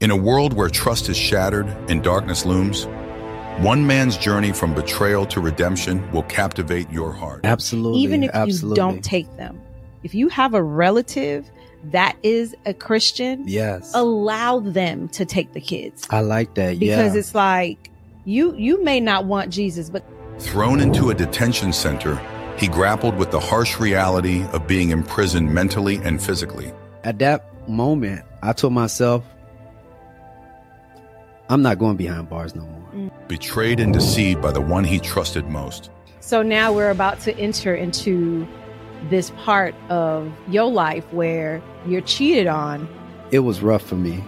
In a world where trust is shattered and darkness looms, one man's journey from betrayal to redemption will captivate your heart. Absolutely. Even if absolutely. you don't take them. If you have a relative that is a Christian, Yes. allow them to take the kids. I like that. Because yeah. it's like you you may not want Jesus, but Thrown into a detention center, he grappled with the harsh reality of being imprisoned mentally and physically. At that moment, I told myself, I'm not going behind bars no more. Mm. Betrayed and deceived by the one he trusted most. So now we're about to enter into this part of your life where you're cheated on. It was rough for me.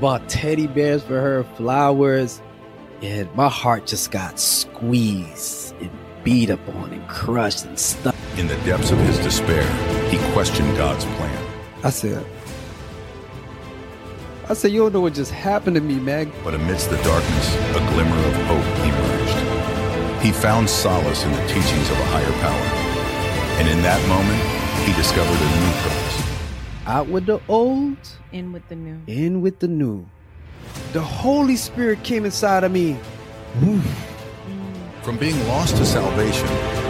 Bought teddy bears for her, flowers, and my heart just got squeezed and beat up on and crushed and stuck. In the depths of his despair, he questioned God's plan. I said, I said, you don't know what just happened to me, Meg. But amidst the darkness, a glimmer of hope emerged. He found solace in the teachings of a higher power. And in that moment, he discovered a new purpose. Out with the old, In with the new. in with the new. The Holy Spirit came inside of me. From being lost to salvation,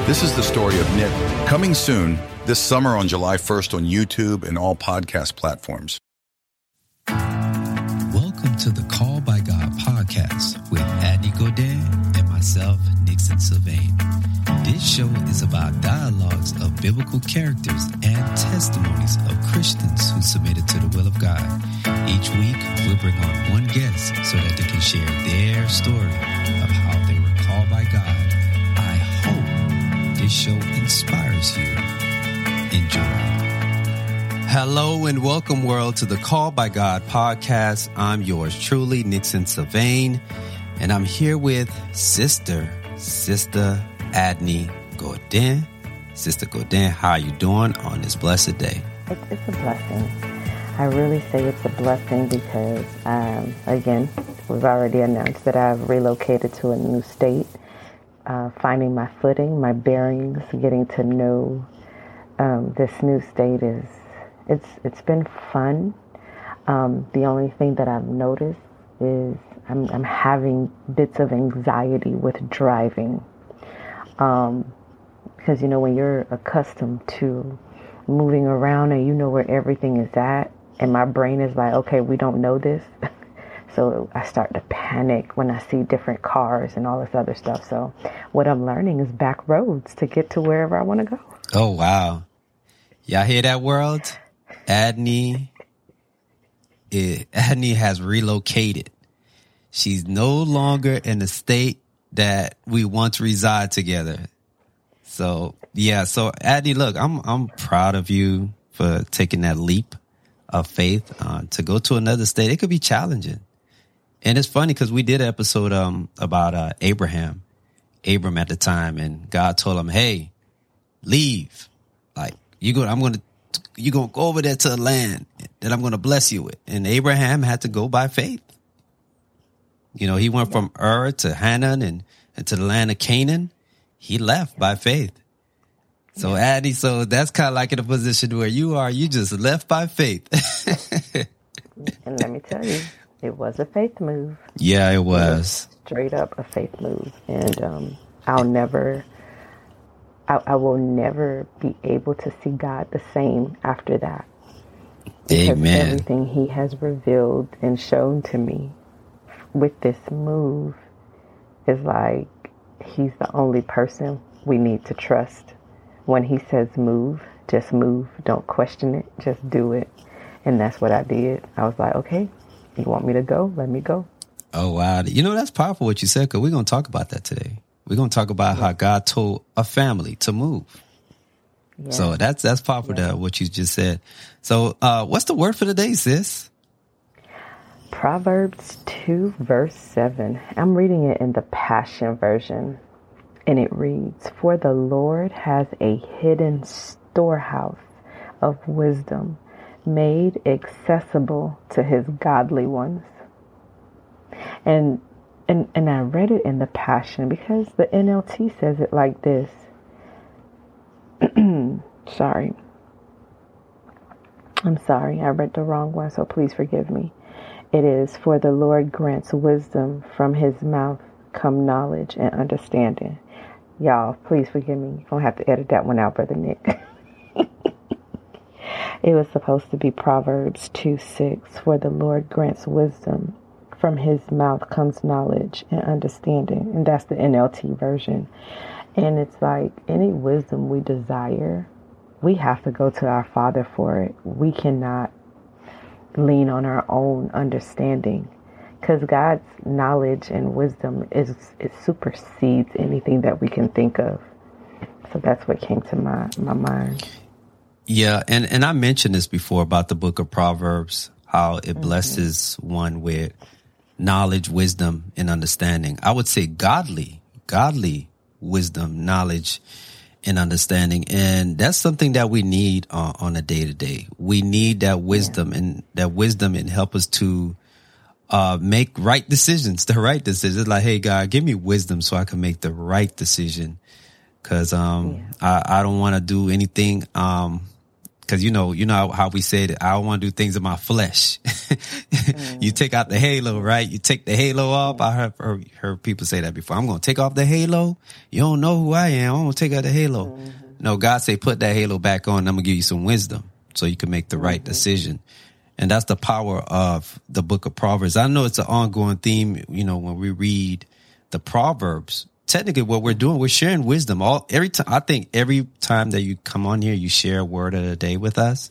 this is the story of Nick. Coming soon, this summer on July 1st on YouTube and all podcast platforms. Welcome to the Call by God podcast with Adney Godin and myself, Nixon Sylvain. This show is about dialogues of biblical characters and testimonies of Christians who submitted to the will of God. Each week, we'll bring on one guest so that they can share their story of how they were called by God. I hope this show inspires you. Enjoy. Hello and welcome, world, to the Call by God podcast. I'm yours truly, Nixon Sylvain, and I'm here with Sister, Sister Adney Godin. Sister Godin, how are you doing on this blessed day? It's, it's a blessing. I really say it's a blessing because, um, again, we've already announced that I've relocated to a new state, uh, finding my footing, my bearings, getting to know um, this new state is it's it's been fun. Um, the only thing that I've noticed is I'm, I'm having bits of anxiety with driving. Um, because you know when you're accustomed to moving around and you know where everything is at and my brain is like okay we don't know this so i start to panic when i see different cars and all this other stuff so what i'm learning is back roads to get to wherever i want to go Oh, wow. Y'all hear that, world? Adney, Adney has relocated. She's no longer in the state that we once reside together. So yeah, so Adney, look, I'm I'm proud of you for taking that leap of faith uh, to go to another state. It could be challenging, and it's funny because we did an episode um about uh, Abraham, Abram at the time, and God told him, "Hey, leave, like you go. I'm gonna you gonna go over there to a land that I'm gonna bless you with." And Abraham had to go by faith. You know, he went from Ur to Haran and, and to the land of Canaan. He left by faith. So, Addy, so that's kind of like in a position where you are, you just left by faith. and let me tell you it was a faith move yeah, it was. straight up a faith move and um, i'll never I, I will never be able to see god the same after that because Amen. everything he has revealed and shown to me with this move is like he's the only person we need to trust. When he says move, just move. Don't question it. Just do it. And that's what I did. I was like, okay, you want me to go? Let me go. Oh, wow. You know, that's powerful what you said because we're going to talk about that today. We're going to talk about how God told a family to move. Yeah. So that's that's powerful to what you just said. So uh what's the word for the day, sis? Proverbs 2, verse 7. I'm reading it in the Passion Version. And it reads For the Lord has a hidden storehouse of wisdom made accessible to his godly ones. And and, and I read it in the Passion because the NLT says it like this. Sorry. I'm sorry, I read the wrong one, so please forgive me. It is for the Lord grants wisdom from his mouth come knowledge and understanding. Y'all, please forgive me. You're going to have to edit that one out, Brother Nick. it was supposed to be Proverbs 2 6. For the Lord grants wisdom. From his mouth comes knowledge and understanding. And that's the NLT version. And it's like any wisdom we desire, we have to go to our Father for it. We cannot lean on our own understanding because God's knowledge and wisdom is it supersedes anything that we can think of. So that's what came to my my mind. Yeah, and and I mentioned this before about the book of Proverbs, how it mm-hmm. blesses one with knowledge, wisdom, and understanding. I would say godly, godly wisdom, knowledge, and understanding. And that's something that we need uh, on a day to day. We need that wisdom yeah. and that wisdom and help us to uh, make right decisions, the right decisions. Like, hey, God, give me wisdom so I can make the right decision. Cause, um, yeah. I, I don't want to do anything, um, Cause you know, you know how we said I don't want to do things in my flesh. mm. You take out the halo, right? You take the halo off. I heard, heard, heard people say that before. I'm going to take off the halo. You don't know who I am. I'm going to take out the halo. Mm-hmm. No, God say put that halo back on. I'm going to give you some wisdom so you can make the mm-hmm. right decision. And that's the power of the book of Proverbs. I know it's an ongoing theme, you know, when we read the Proverbs, technically what we're doing, we're sharing wisdom. All every time I think every time that you come on here, you share a word of the day with us.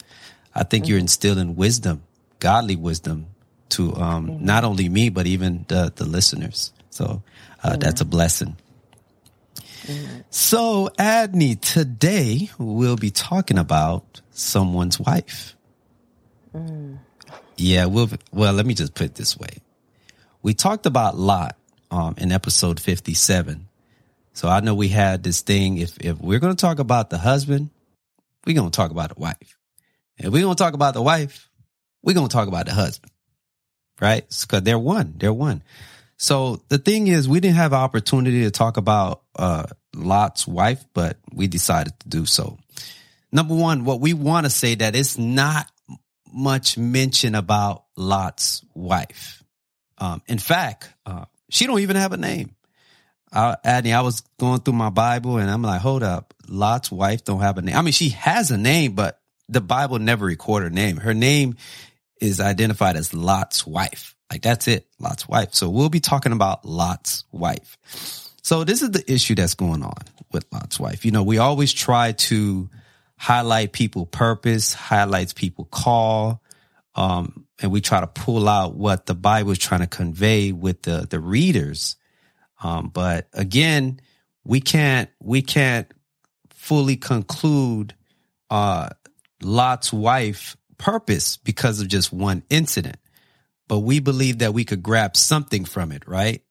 I think mm-hmm. you're instilling wisdom, godly wisdom to um, mm-hmm. not only me but even the the listeners. So uh, mm-hmm. that's a blessing. So, Adney, today we'll be talking about someone's wife. Mm. Yeah, we'll, well, let me just put it this way. We talked about Lot um, in episode 57. So I know we had this thing. If, if we're to talk about the husband, we're to talk about the wife. If we're to talk about the wife, we're to talk about the husband, right? Cause they're one, they're one. So the thing is, we didn't have an opportunity to talk about, uh, Lot's wife, but we decided to do so. Number one, what we want to say that it's not much mention about Lot's wife. Um, in fact, uh, she don't even have a name. I, Adney, I was going through my Bible and I'm like, hold up. Lot's wife don't have a name. I mean, she has a name, but the Bible never recorded her name. Her name is identified as Lot's wife. Like that's it. Lot's wife. So we'll be talking about Lot's wife. So this is the issue that's going on with Lot's wife. You know, we always try to highlight people purpose, highlights people call, um, and we try to pull out what the Bible is trying to convey with the the readers. Um, but again, we can't we can't fully conclude uh, Lot's wife purpose because of just one incident. But we believe that we could grab something from it, right?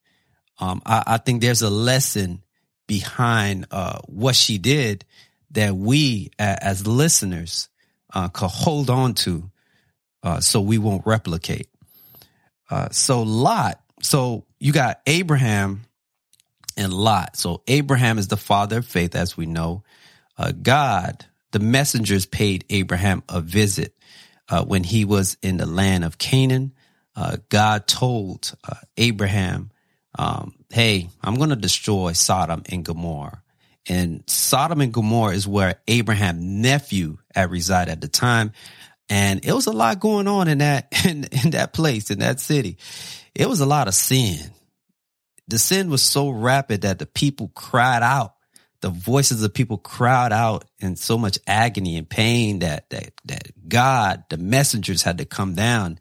Um, I, I, think there's a lesson behind uh, what she did that we, as listeners, uh, could hold on to uh, so we won't replicate. Uh, so Lot, so you got Abraham and Lot. So Abraham is the father of faith, as we know. Uh, God, the messengers paid Abraham a visit uh, when he was in the land of Canaan. Uh, God told uh, Abraham, um, "Hey, I'm going to destroy Sodom and Gomorrah." And Sodom and Gomorrah is where Abraham's nephew had resided at the time. And it was a lot going on in that, in, in that place, in that city. It was a lot of sin. The sin was so rapid that the people cried out. The voices of people cried out in so much agony and pain that, that, that God, the messengers had to come down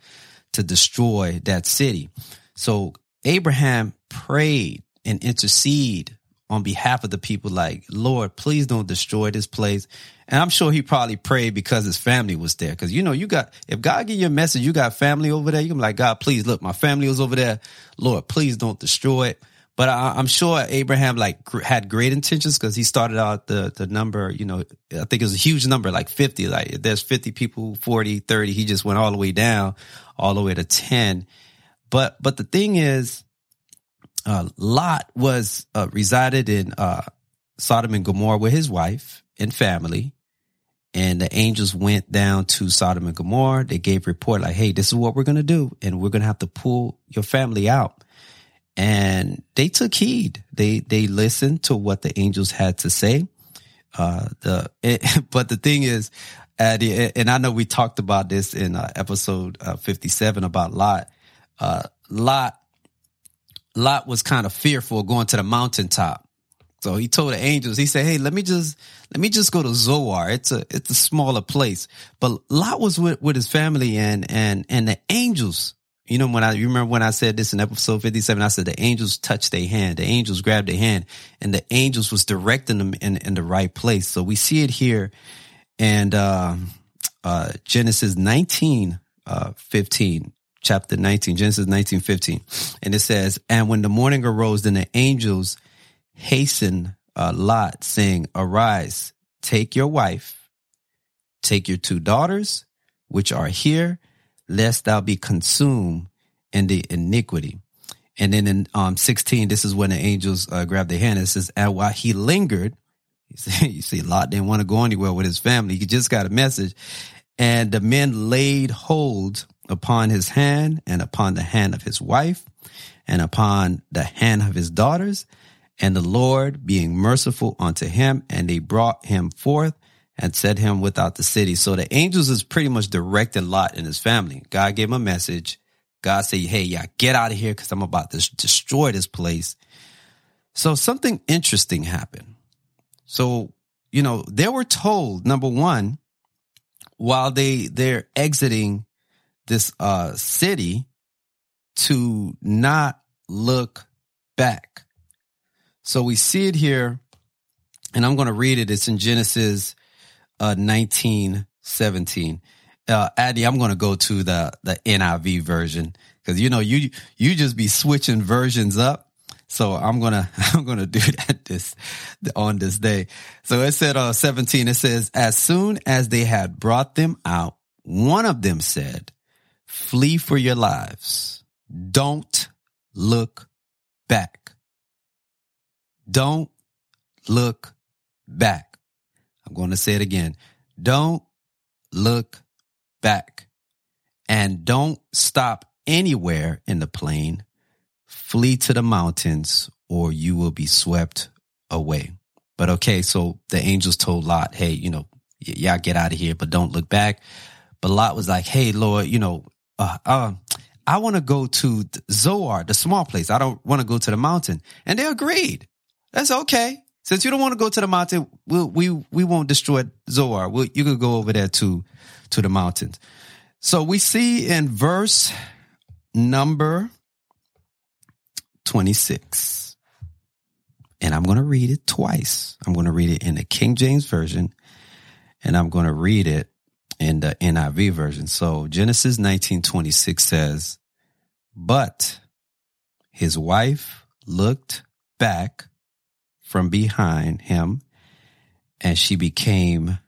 to destroy that city. So Abraham prayed and intercede on behalf of the people like, Lord, please don't destroy this place. And I'm sure he probably prayed because his family was there. Cause you know, you got, if God give you a message, you got family over there, you can be like, God, please look, my family was over there. Lord, please don't destroy it. But I, am sure Abraham like had great intentions because he started out the, the number, you know, I think it was a huge number, like 50, like there's 50 people, 40, 30. He just went all the way down, all the way to 10. But, but the thing is, uh, Lot was uh, resided in uh, Sodom and Gomorrah with his wife and family, and the angels went down to Sodom and Gomorrah. They gave report like, Hey, this is what we're going to do. And we're going to have to pull your family out. And they took heed. They, they listened to what the angels had to say. Uh, the, it, but the thing is, Addy, and I know we talked about this in uh, episode uh, 57 about Lot. Uh, Lot, Lot was kind of fearful going to the mountaintop so he told the angels, he said, Hey, let me just, let me just go to Zoar. It's a, it's a smaller place. But Lot was with, with his family and, and, and the angels, you know, when I, you remember when I said this in episode 57, I said the angels touched their hand, the angels grabbed their hand and the angels was directing them in, in the right place. So we see it here and, uh, uh, Genesis 19, uh, 15 chapter 19, Genesis 19, 15. And it says, and when the morning arose, then the angels hastened uh, Lot, saying, Arise, take your wife, take your two daughters, which are here, lest thou be consumed in the iniquity. And then in um, 16, this is when the angels uh, grabbed their hand. It says, And while he lingered, you see, you see, Lot didn't want to go anywhere with his family. He just got a message. And the men laid hold upon his hand and upon the hand of his wife and upon the hand of his daughters and the Lord being merciful unto him, and they brought him forth and set him without the city. So the angels is pretty much directing Lot and his family. God gave him a message. God said, Hey, yeah, get out of here because I'm about to destroy this place. So something interesting happened. So, you know, they were told, number one, while they, they're exiting this, uh, city to not look back. So we see it here, and I'm going to read it. It's in Genesis uh, 19, 17. Uh, Addy, I'm going to go to the, the NIV version because, you know, you, you just be switching versions up. So I'm to, I'm to do that this, on this day. So it said, uh, 17, it says, as soon as they had brought them out, one of them said, flee for your lives. Don't look back. Don't look back. I'm going to say it again. Don't look back and don't stop anywhere in the plain. Flee to the mountains or you will be swept away. But okay, so the angels told Lot, hey, you know, y'all get out of here, but don't look back. But Lot was like, hey, Lord, you know, uh, uh, I want to go to Zoar, the small place. I don't want to go to the mountain. And they agreed. That's okay. Since you don't want to go to the mountain, we'll, we we won't destroy Zoar. We'll, you could go over there to to the mountains. So we see in verse number 26. And I'm going to read it twice. I'm going to read it in the King James version and I'm going to read it in the NIV version. So Genesis 19:26 says, "But his wife looked back from behind him, and she became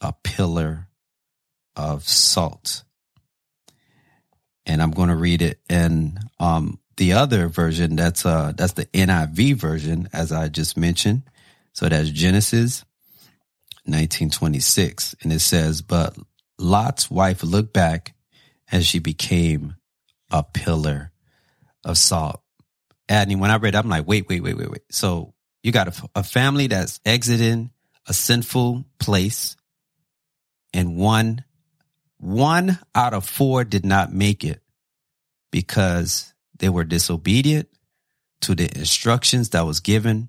a pillar of salt. And I'm going to read it in um, the other version. That's uh that's the NIV version, as I just mentioned. So that's Genesis 1926, and it says, "But Lot's wife looked back, and she became a pillar of salt." And when I read, I'm like, wait, wait, wait, wait, wait. So you got a, a family that's exiting a sinful place and one, one out of four did not make it because they were disobedient to the instructions that was given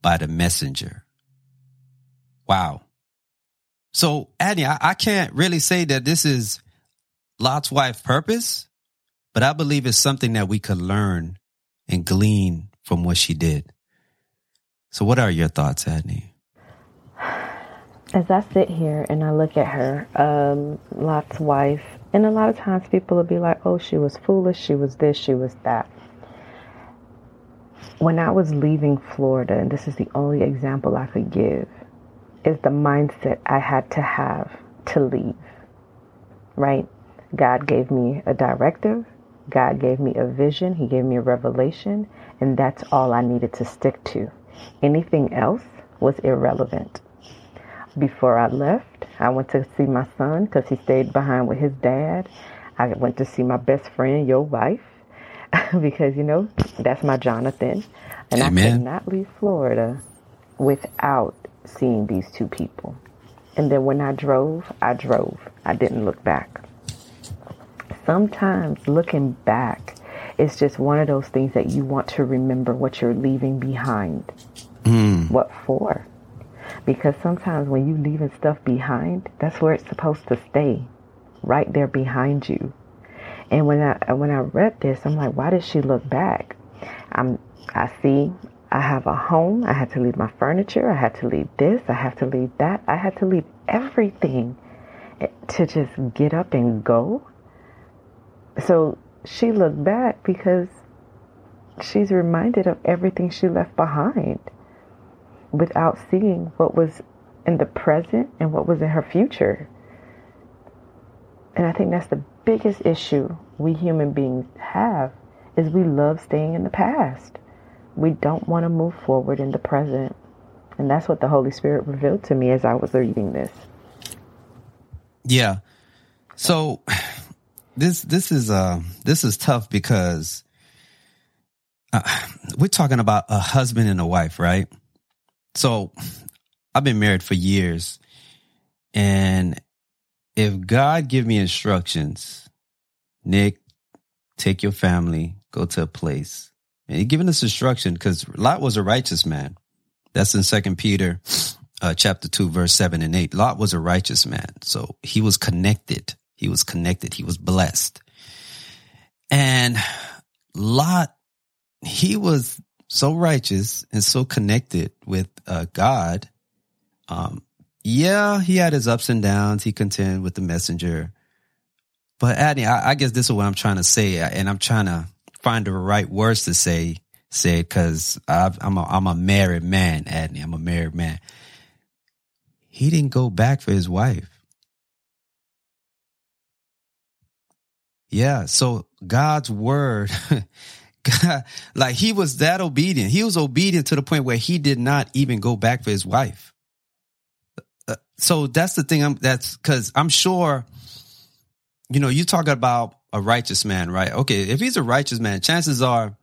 by the messenger. Wow. So, Adney, I, I, can't really say that this is Lot's wife purpose, but I believe it's something that we could learn and glean from what she did. So, what are your thoughts, Adney? As I sit here and I look at her, um, Lot's wife, and a lot of times people will be like, oh, she was foolish, she was this, she was that. When I was leaving Florida, and this is the only example I could give, is the mindset I had to have to leave, right? God gave me a directive, God gave me a vision, He gave me a revelation, and that's all I needed to stick to. Anything else was irrelevant. before I left, I went to see my son because he stayed behind with his dad. I went to see my best friend, your wife, because, you know, that's my Jonathan. And Amen. I could not leave Florida without seeing these two people. And then when I drove, I drove. I didn't look back. Sometimes looking back is just one of those things that you want to remember what you're leaving behind. Mm. What for? Because sometimes when you're leaving stuff behind, that's where it's supposed to stay, right there behind you. And when I when I read this, I'm like, why did she look back? I'm I see I have a home. I had to leave my furniture. I had to leave this. I have to leave that. I had to leave everything to just get up and go. So she looked back because she's reminded of everything she left behind without seeing what was in the present and what was in her future. And I think that's the biggest issue we human beings have is we love staying in the past we don't want to move forward in the present. And that's what the Holy Spirit revealed to me as I was reading this. Yeah. So this this is uh this is tough because uh, we're talking about a husband and a wife, right? So I've been married for years and if God give me instructions, Nick, take your family, go to a place and he given us instruction because Lot was a righteous man. That's in Second Peter uh, chapter two, verse seven and eight. Lot was a righteous man, so he was connected. He was connected. He was blessed. And Lot, he was so righteous and so connected with uh, God. Um, yeah, he had his ups and downs. He contended with the messenger. But Adney, I, I guess this is what I'm trying to say, and I'm trying to find the right words to say, say, because I'm a, I'm a married man, Adney. I'm a married man. He didn't go back for his wife. Yeah. So God's word, God, like he was that obedient. He was obedient to the point where he did not even go back for his wife. Uh, so that's the thing. I'm that's because I'm sure, you know, you talk about a righteous man, right? Okay, if he's a righteous man, chances are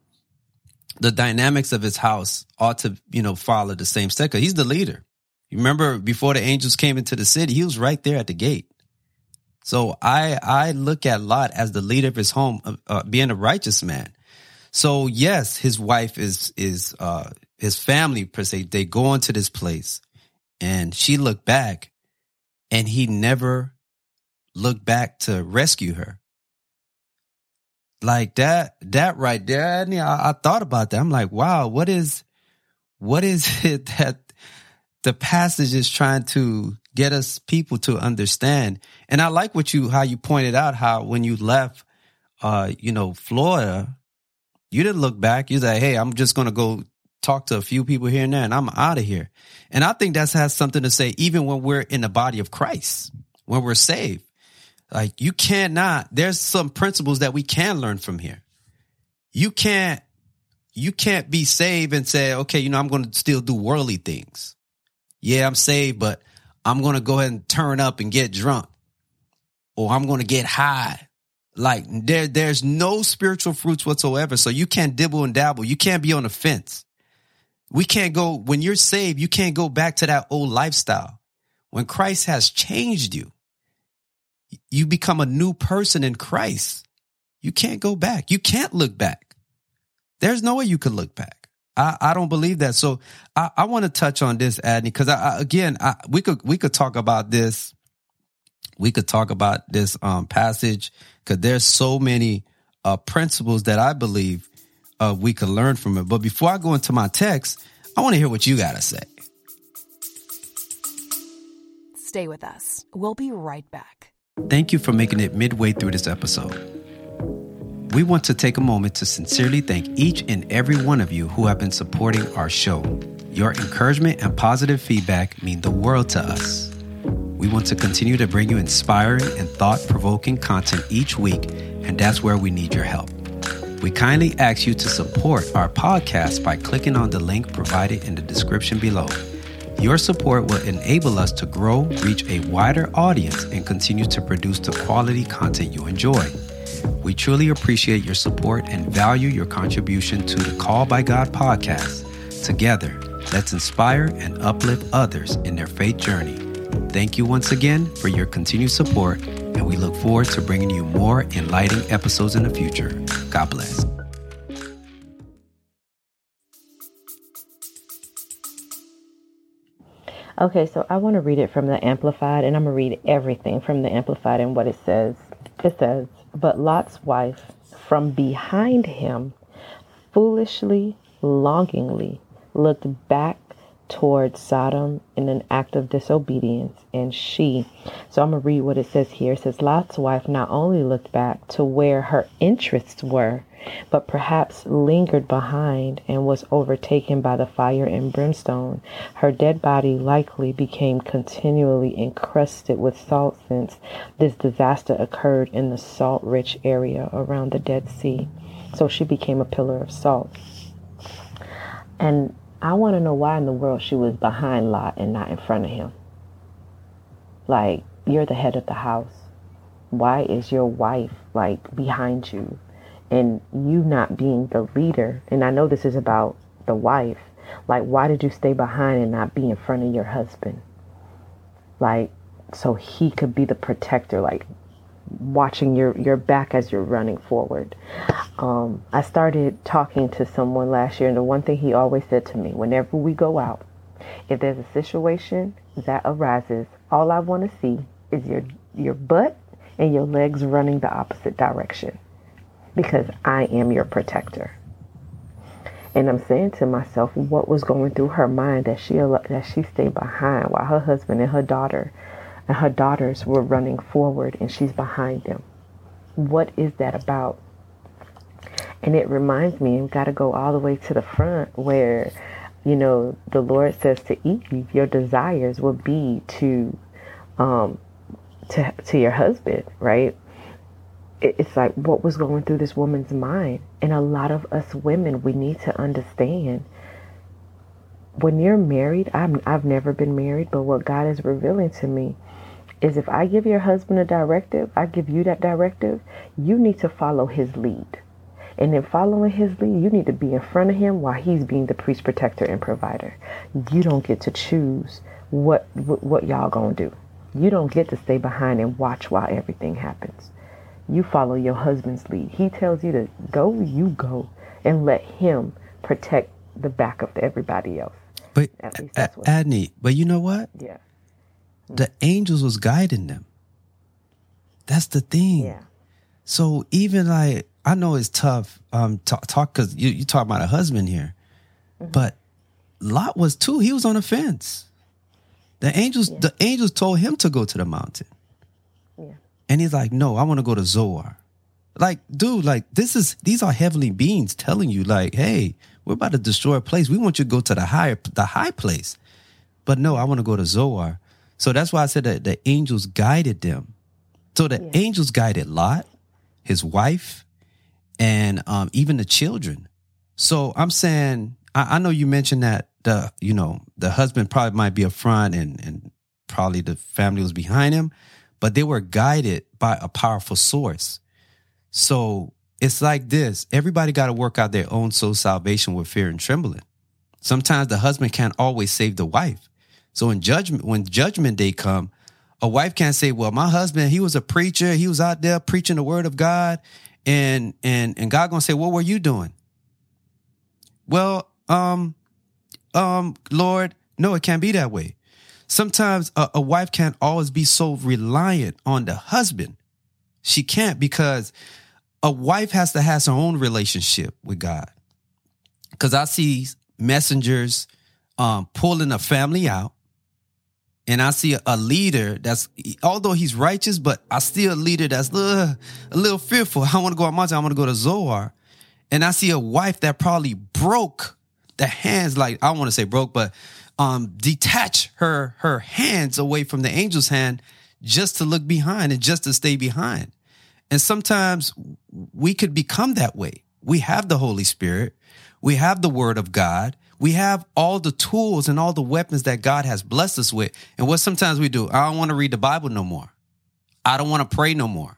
the dynamics of his house ought to, you know, follow the same step. Cause he's the leader. You remember before the angels came into the city, he was right there at the gate. So I I look at Lot as the leader of his home, uh, being a righteous man. So yes, his wife is is uh, his family per se. They go into this place, and she looked back, and he never looked back to rescue her like that, that right there, I, I thought about that. I'm like, wow, what is, what is it that the passage is trying to get us people to understand? And I like what you, how you pointed out how when you left, uh, you know, Florida, you didn't look back. You said, Hey, I'm just to go talk to a few people here and there and I'm out of here. And I think that has something to say, even when we're in the body of Christ, when we're saved. Like you cannot, there's some principles that we can learn from here. You can't, you can't be saved and say, okay, you know, I'm going to still do worldly things. Yeah, I'm saved, but I'm going to go ahead and turn up and get drunk or I'm going to get high. Like there, there's no spiritual fruits whatsoever. So you can't dibble and dabble. You can't be on the fence. We can't go, when you're saved, you can't go back to that old lifestyle. When Christ has changed you, you become a new person in Christ. You can't go back. You can't look back. There's no way you could look back. I, I don't believe that. So I, I want to touch on this, Adney, because I, I, again, I, we could we could talk about this. We could talk about this um, passage because there's so many uh, principles that I believe uh, we could learn from it. But before I go into my text, I want to hear what you got to say. Stay with us. We'll be right back. Thank you for making it midway through this episode. We want to take a moment to sincerely thank each and every one of you who have been supporting our show. Your encouragement and positive feedback mean the world to us. We want to continue to bring you inspiring and thought provoking content each week, and that's where we need your help. We kindly ask you to support our podcast by clicking on the link provided in the description below. Your support will enable us to grow, reach a wider audience, and continue to produce the quality content you enjoy. We truly appreciate your support and value your contribution to the Call by God podcast. Together, let's inspire and uplift others in their faith journey. Thank you once again for your continued support, and we look forward to bringing you more enlightening episodes in the future. God bless. Okay, so I want to read it from the Amplified, and I'm going to read everything from the Amplified and what it says. It says, But Lot's wife from behind him foolishly, longingly looked back towards Sodom in an act of disobedience, and she. So I'm going to read what it says here. It says, Lot's wife not only looked back to where her interests were, but perhaps lingered behind and was overtaken by the fire and brimstone. Her dead body likely became continually encrusted with salt since this disaster occurred in the salt rich area around the Dead Sea. So she became a pillar of salt. And I want to know why in the world she was behind Lot and not in front of him. Like, you're the head of the house. Why is your wife like behind you? and you not being the leader, and I know this is about the wife, like, why did you stay behind and not be in front of your husband? Like, so he could be the protector, like, watching your, your back as you're running forward. Um, I started talking to someone last year, and the one thing he always said to me whenever we go out, if there's a situation that arises, all I want to see is your your butt and your legs running the opposite direction because I am your protector. And I'm saying to myself, what was going through her mind that she that she stayed behind while her husband and her daughter and her daughters were running forward and she's behind them. What is that about? And it reminds me, we've got to go all the way to the front where, you know, the Lord says to Eve, your desires will be to, um, to to your husband, right? it's like what was going through this woman's mind. And a lot of us women, we need to understand when you're married, I'm, I've never been married, but what God is revealing to me is if I give your husband a directive, I give you that directive, you need to follow his lead. And in following his lead, you need to be in front of him while he's being the priest, protector, and provider. You don't get to choose what what, what y'all gonna do. You don't get to stay behind and watch while everything happens you follow your husband's lead. He tells you to go, you go, and let him protect the back of everybody else. But Adney, but you know what? Yeah. The angels was guiding them. That's the thing. Yeah. So even like I know it's tough um talk talk because you you talk about a husband here, mm-hmm. but Lot was too. He was on the fence. The angels yeah. the angels told him to go to the mountain. Yeah. And he's like, no, I want to go to Zoar. Like, dude, like this is these are heavenly beings telling you, like, hey, we're about to destroy a place. We want you to go to the higher the high place. But no, I want to go to Zoar. So that's why I said that the angels guided them. So the yeah. angels guided Lot, his wife, and um, even the children. So I'm saying, I, I know you mentioned that the you know the husband probably might be a front and and probably the family was behind him but they were guided by a powerful source. So it's like this everybody got to work out their own soul salvation with fear and trembling. Sometimes the husband can't always save the wife. So in judgment, when judgment day come, a wife can't say, "Well, my husband, he was a preacher. He was out there preaching the word of God." And and and God going to say, "What were you doing?" Well, um um Lord, no, it can't be that way. Sometimes a, a wife can't always be so reliant on the husband. She can't because a wife has to have her own relationship with God. Because I see messengers um, pulling a family out, and I see a, leader that's, although he's righteous, but I see a leader that's a little fearful. I want to go on mountain. I want to go to Zoar, and I see a wife that probably broke the hands. Like I want to say broke, but um, detach her her hands away from the angel's hand just to look behind and just to stay behind. And sometimes we could become that way. We have the Holy Spirit. We have the word of God. We have all the tools and all the weapons that God has blessed us with. And what sometimes we do, I don't want to read the Bible no more. I don't want to pray no more.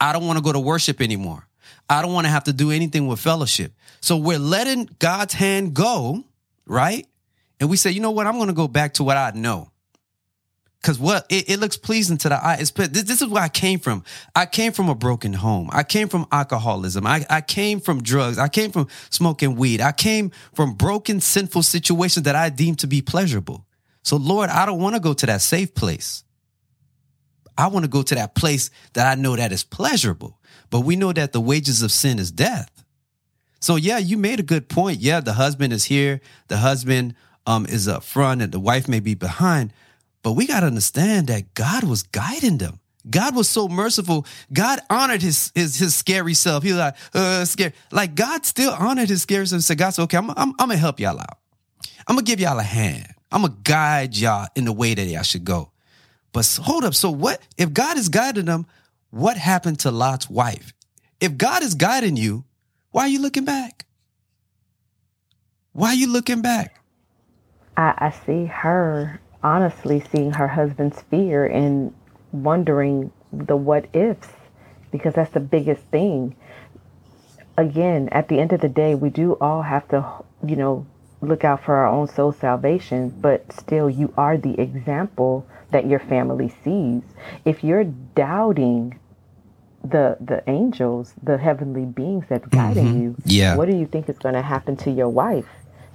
I don't want to go to worship anymore. I don't want to have to do anything with fellowship. So we're letting God's hand go, right? And we say, you know what? I'm going to go back to what I know. Cause what it, it, looks pleasing to the eye. It's, this, this, is where I came from. I came from a broken home. I came from alcoholism. I, I came from drugs. I came from smoking weed. I came from broken, sinful situations that I deemed to be pleasurable. So Lord, I don't want to go to that safe place. I want to go to that place that I know that is pleasurable. But we know that the wages of sin is death. So yeah, you made a good point. Yeah, the husband is here. The husband um, is up front and the wife may be behind. But we got to understand that God was guiding them. God was so merciful. God honored his his, his scary self. He was like, uh, scary. Like God still honored his scary self and said, God said, okay, I'm, I'm, I'm gonna help y'all out. I'm gonna give y'all a hand. I'm gonna guide y'all in the way that y'all should go. But hold up. So what if God is guiding them? What happened to Lot's wife? If God is guiding you, why are you looking back? Why are you looking back? I, I see her honestly seeing her husband's fear and wondering the what ifs because that's the biggest thing. Again, at the end of the day, we do all have to, you know, look out for our own soul salvation, but still, you are the example that your family sees. If you're doubting the the angels, the heavenly beings that's guiding mm-hmm. you, yeah. what do you think is going to happen to your wife?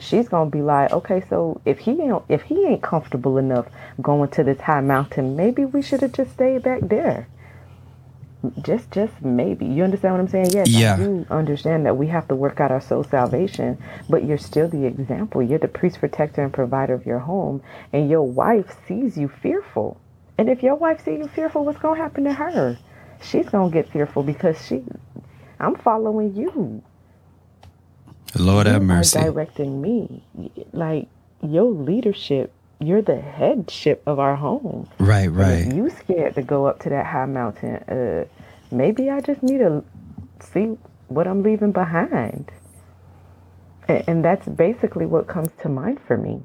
She's gonna be like, okay, so if he ain't if he ain't comfortable enough going to this high mountain, maybe we should have just stayed back there. Just just maybe. You understand what I'm saying? Yes, yeah. I do understand that we have to work out our soul salvation, but you're still the example. You're the priest, protector, and provider of your home, and your wife sees you fearful. And if your wife sees you fearful, what's gonna happen to her? She's gonna get fearful because she I'm following you. Lord have mercy. directing me. Like your leadership, you're the headship of our home. Right, right. you scared to go up to that high mountain. Uh, maybe I just need to see what I'm leaving behind. And, and that's basically what comes to mind for me.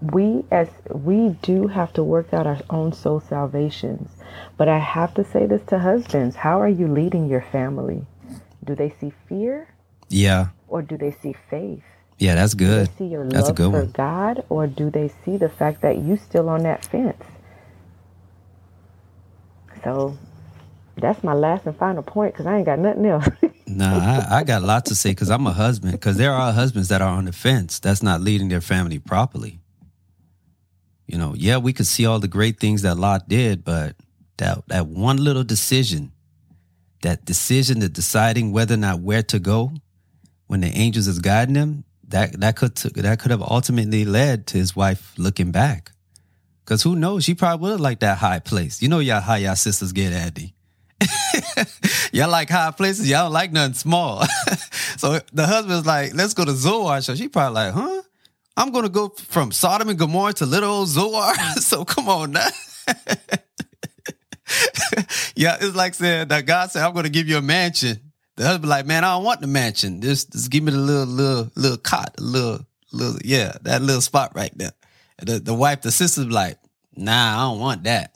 We as we do have to work out our own soul salvations. But I have to say this to husbands, how are you leading your family? Do they see fear? Yeah. Or do they see faith? Yeah, that's good. Do they see your that's love for one. God, or do they see the fact that you still on that fence? So that's my last and final point because I ain't got nothing else. nah, I, I, got a lot to say because I'm a husband. Because there are husbands that are on the fence that's not leading their family properly. You know, yeah, we could see all the great things that Lot did, but that that one little decision, that decision to deciding whether or not where to go, when the angels is guiding him, that that could that could have ultimately led to his wife looking back. Cause who knows? She probably would have liked that high place. You know y'all how y'all sisters get Andy. y'all like high places. Y'all don't like nothing small. so the husband's like, let's go to Zoar. So she probably like, huh? I'm gonna go from Sodom and Gomorrah to little old Zoar. so come on now. yeah, it's like saying that God said, I'm gonna give you a mansion the husband like, man, I don't want the mansion. Just, just give me the little, little, little cot, little, little, yeah, that little spot right there. The, the wife, the sister's like, nah, I don't want that.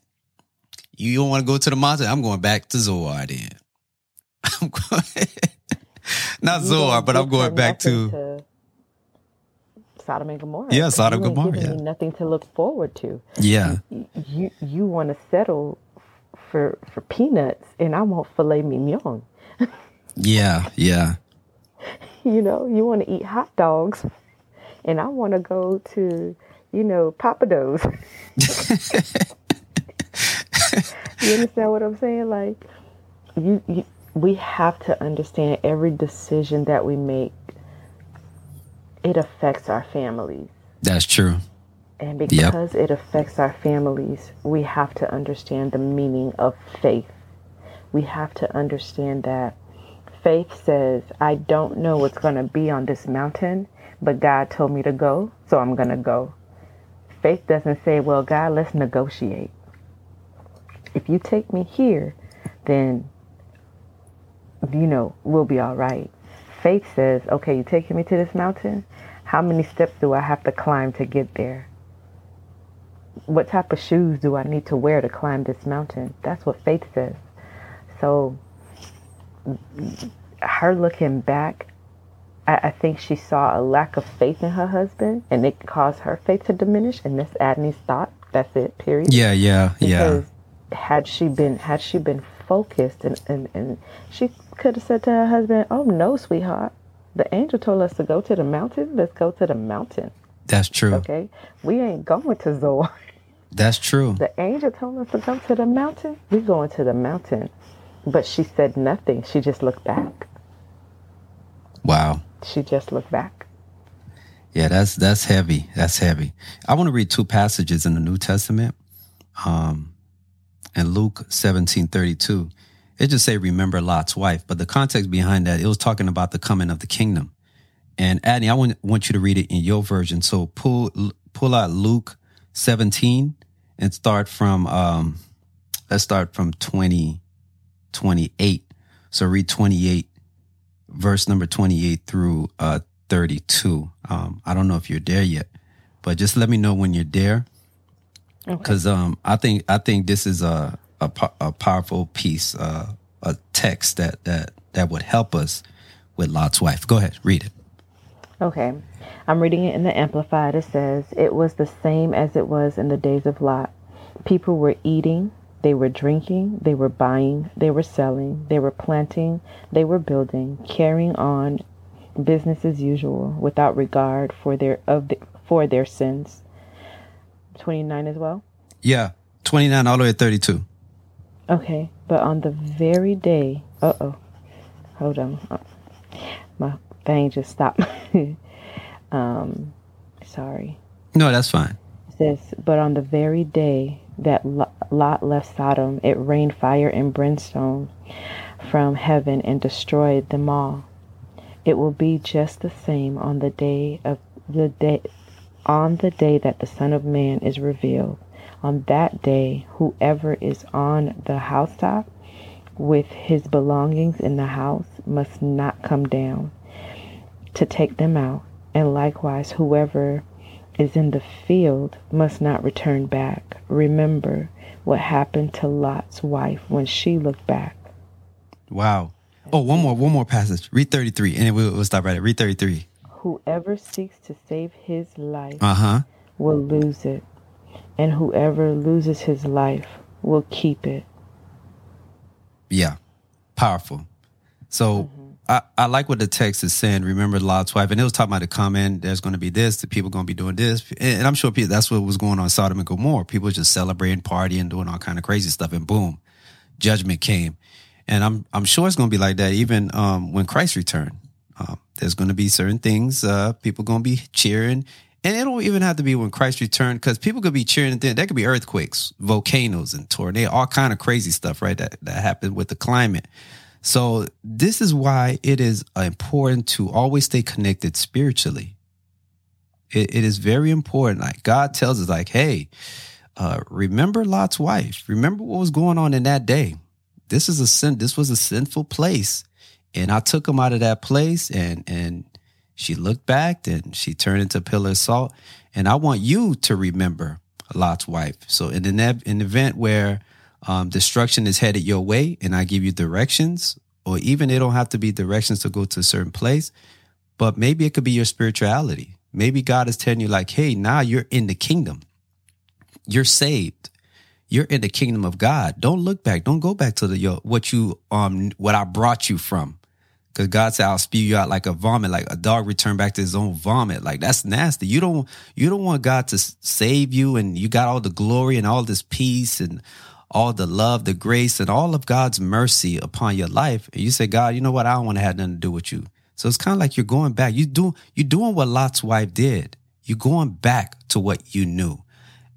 You don't want to go to the mountain? I'm going back to Zoar then. I'm going, not you Zoar, but I'm going back to, to, Sodom and Gomorrah. Yeah, Sodom and Gomorrah. Yeah. nothing to look forward to. Yeah. You you, you want to settle for for peanuts, and I want filet mignon. Yeah, yeah. You know, you want to eat hot dogs, and I want to go to, you know, Pappadeaux. you understand what I'm saying? Like, you, you, we have to understand every decision that we make. It affects our families. That's true. And because yep. it affects our families, we have to understand the meaning of faith. We have to understand that faith says, I don't know what's going to be on this mountain, but God told me to go, so I'm going to go. Faith doesn't say, well, God, let's negotiate. If you take me here, then, you know, we'll be all right. faith says, okay, you're taking me to this mountain? How many steps do I have to climb to get there? What type of shoes do I need to wear to climb this mountain? That's what faith says. So, her looking back, I, I think she saw a lack of faith in her husband, and it caused her faith to diminish. And that's Adney's thought. That's it. Period. Yeah, yeah, yeah. Had she been had she been focused and, and, and she could have said to her husband, Oh no, sweetheart. The angel told us to go to the mountain. Let's go to the mountain. That's true. Okay. We ain't going to Zoar. That's true. The angel told us to go to the mountain. We going to the mountain. But she said nothing. She just looked back. Wow. She just looked back. Yeah, that's that's heavy. That's heavy. I want to read two passages in the New Testament. Um in Luke 17 32. It just say remember Lot's wife, but the context behind that, it was talking about the coming of the kingdom. And Adney, I want, want you to read it in your version. So pull pull out Luke 17 and start from um let's start from 20 28. So read 28 verse number 28 through uh 32. Um I don't know if you're there yet, but just let me know when you're there. Cuz um I think I think this is a a, a powerful piece uh a text that that that would help us with Lot's wife. Go ahead, read it. Okay. I'm reading it in the Amplified. It says, It was the same as it was in the days of Lot. People were eating, they were drinking, they were buying, they were selling, they were planting, they were building, carrying on business as usual without regard for their of the, for their sins. 29 as well. Yeah, 29 all the way to 32. Okay, but on the very day, uh oh, hold on, Uh, my thing just stopped. um, sorry. No, that's fine. It says, but on the very day that Lot left Sodom, it rained fire and brimstone from heaven and destroyed them all. It will be just the same on the day of the day on the day that the Son of Man is revealed. On that day, whoever is on the housetop with his belongings in the house must not come down to take them out. And likewise, whoever is in the field must not return back. Remember what happened to Lot's wife when she looked back. Wow. Oh, one more, one more passage. Read 33, and then we'll, we'll stop right there. Read 33. Whoever seeks to save his life Uh huh. will lose it, and whoever loses his life will keep it. Yeah. Powerful. So I, I like what the text is saying. Remember Lot's wife, and it was talking about the comment. There's going to be this. The people going to be doing this, and, and I'm sure people, that's what was going on Sodom and Gomorrah. People just celebrating, partying, doing all kind of crazy stuff, and boom, judgment came. And I'm I'm sure it's going to be like that even um, when Christ returned. Um, there's going to be certain things. Uh, people going to be cheering, and it don't even have to be when Christ returned because people could be cheering. And then there could be earthquakes, volcanoes, and tornadoes, all kind of crazy stuff, right? That that happened with the climate. So this is why it is important to always stay connected spiritually. It, it is very important. Like God tells us, like, hey, uh, remember Lot's wife. Remember what was going on in that day. This is a sin. This was a sinful place, and I took him out of that place, and and she looked back, and she turned into a pillar of salt. And I want you to remember Lot's wife. So in an ev- an event where um, destruction is headed your way, and I give you directions, or even it don't have to be directions to go to a certain place, but maybe it could be your spirituality. Maybe God is telling you, like, hey, now you're in the kingdom. You're saved. You're in the kingdom of God. Don't look back. Don't go back to the your, what you um what I brought you from. Because God said, I'll spew you out like a vomit, like a dog return back to his own vomit. Like that's nasty. You don't you don't want God to save you and you got all the glory and all this peace and all the love, the grace, and all of God's mercy upon your life. And you say, God, you know what? I don't want to have nothing to do with you. So it's kind of like you're going back. You do you're doing what Lot's wife did. You're going back to what you knew.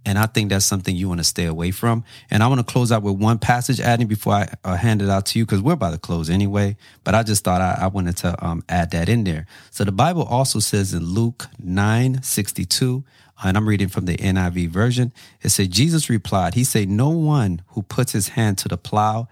And I think that's something you want to stay away from. And I want to close out with one passage, Adney before I uh, hand it out to you, because we're about to close anyway. But I just thought I, I wanted to um, add that in there. So the Bible also says in Luke 9 62, and I'm reading from the NIV version, it said, Jesus replied, He said, No one who puts his hand to the plow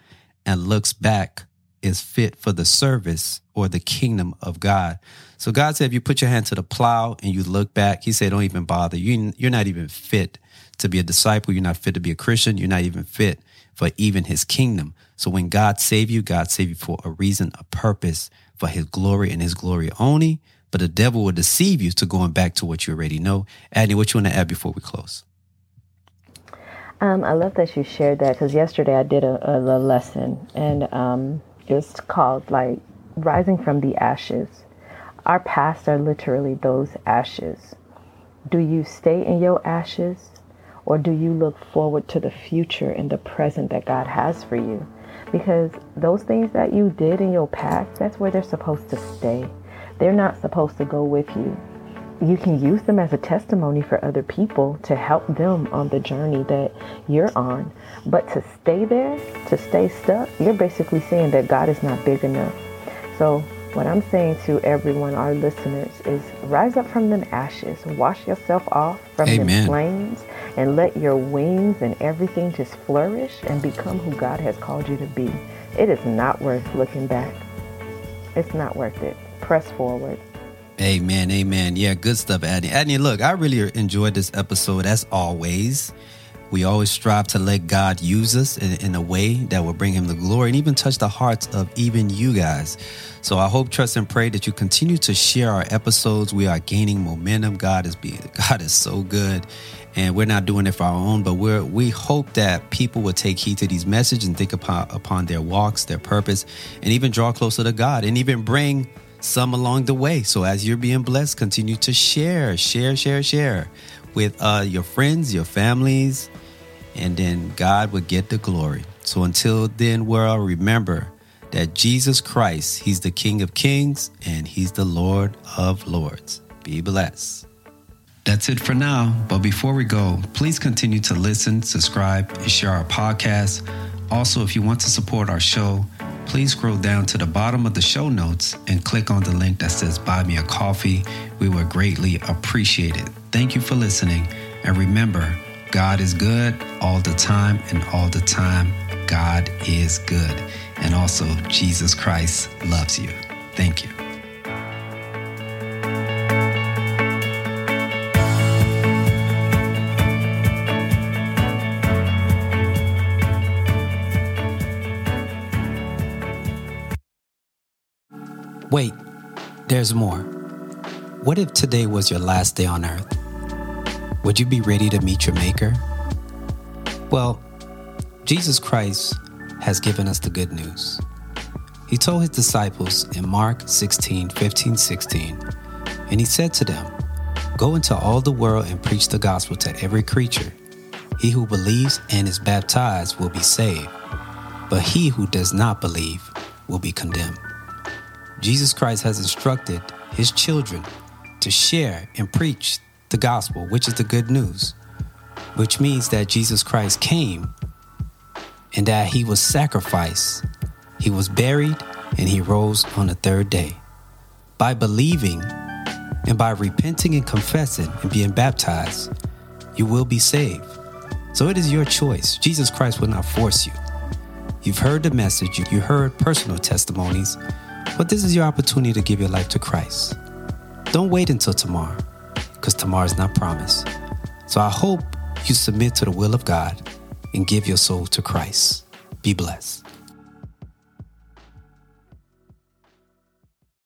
and looks back is fit for the service or the kingdom of God. So God said, if you put your hand to the plow and you look back, He said, don't even bother. You, you're not even fit to be a disciple. You're not fit to be a Christian. You're not even fit for even His kingdom. So when God save you, God save you for a reason, a purpose, for His glory and His glory only. The devil will deceive you to going back to what you already know. Adney, what you want to add before we close? Um, I love that you shared that because yesterday I did a, a, a lesson and um, it was called like rising from the ashes. Our past are literally those ashes. Do you stay in your ashes or do you look forward to the future and the present that God has for you? Because those things that you did in your past, that's where they're supposed to stay. They're not supposed to go with you you can use them as a testimony for other people to help them on the journey that you're on. But to stay there, to stay stuck, you're basically saying that God is not big enough. So, what I'm saying to everyone, our listeners, is rise up from them ashes, wash yourself off from Amen. them flames, and let your wings and everything just flourish and become who God has called you to be. It is not worth looking back. It's not worth it. Press forward. Amen, amen. Yeah, good stuff, Adney. Adney, look, I really enjoyed this episode as always. We always strive to let God use us in, in, a way that will bring him the glory and even touch the hearts of even you guys. So I hope, trust, and pray that you continue to share our episodes. We are gaining momentum. God is being God is so good. And we're not doing it for our own, but we're we hope that people will take heed to these messages and think upon upon their walks, their purpose, and even draw closer to God and even bring some along the way. So as you're being blessed, continue to share, share, share, share with uh, your friends, your families, and then God will get the glory. So until then, world, remember that Jesus Christ, He's the King of Kings and He's the Lord of Lords. Be blessed. That's it for now. But before we go, please continue to listen, subscribe, and share our podcast. Also, if you want to support our show, please scroll down to the bottom of the show notes and click on the link that says Buy Me a Coffee. We would greatly appreciate it. Thank you for listening. And remember, God is good all the time, and all the time, God is good. And also, Jesus Christ loves you. Thank you. Wait, there's more. What if today was your last day on earth? Would you be ready to meet your Maker? Well, Jesus Christ has given us the good news. He told his disciples in Mark 16, 15, 16, and he said to them, Go into all the world and preach the gospel to every creature. He who believes and is baptized will be saved, but he who does not believe will be condemned. Jesus Christ has instructed his children to share and preach the gospel, which is the good news, which means that Jesus Christ came and that he was sacrificed, he was buried, and he rose on the third day. By believing and by repenting and confessing and being baptized, you will be saved. So it is your choice. Jesus Christ will not force you. You've heard the message, you heard personal testimonies but this is your opportunity to give your life to Christ. Don't wait until tomorrow, because tomorrow is not promised. So I hope you submit to the will of God and give your soul to Christ. Be blessed.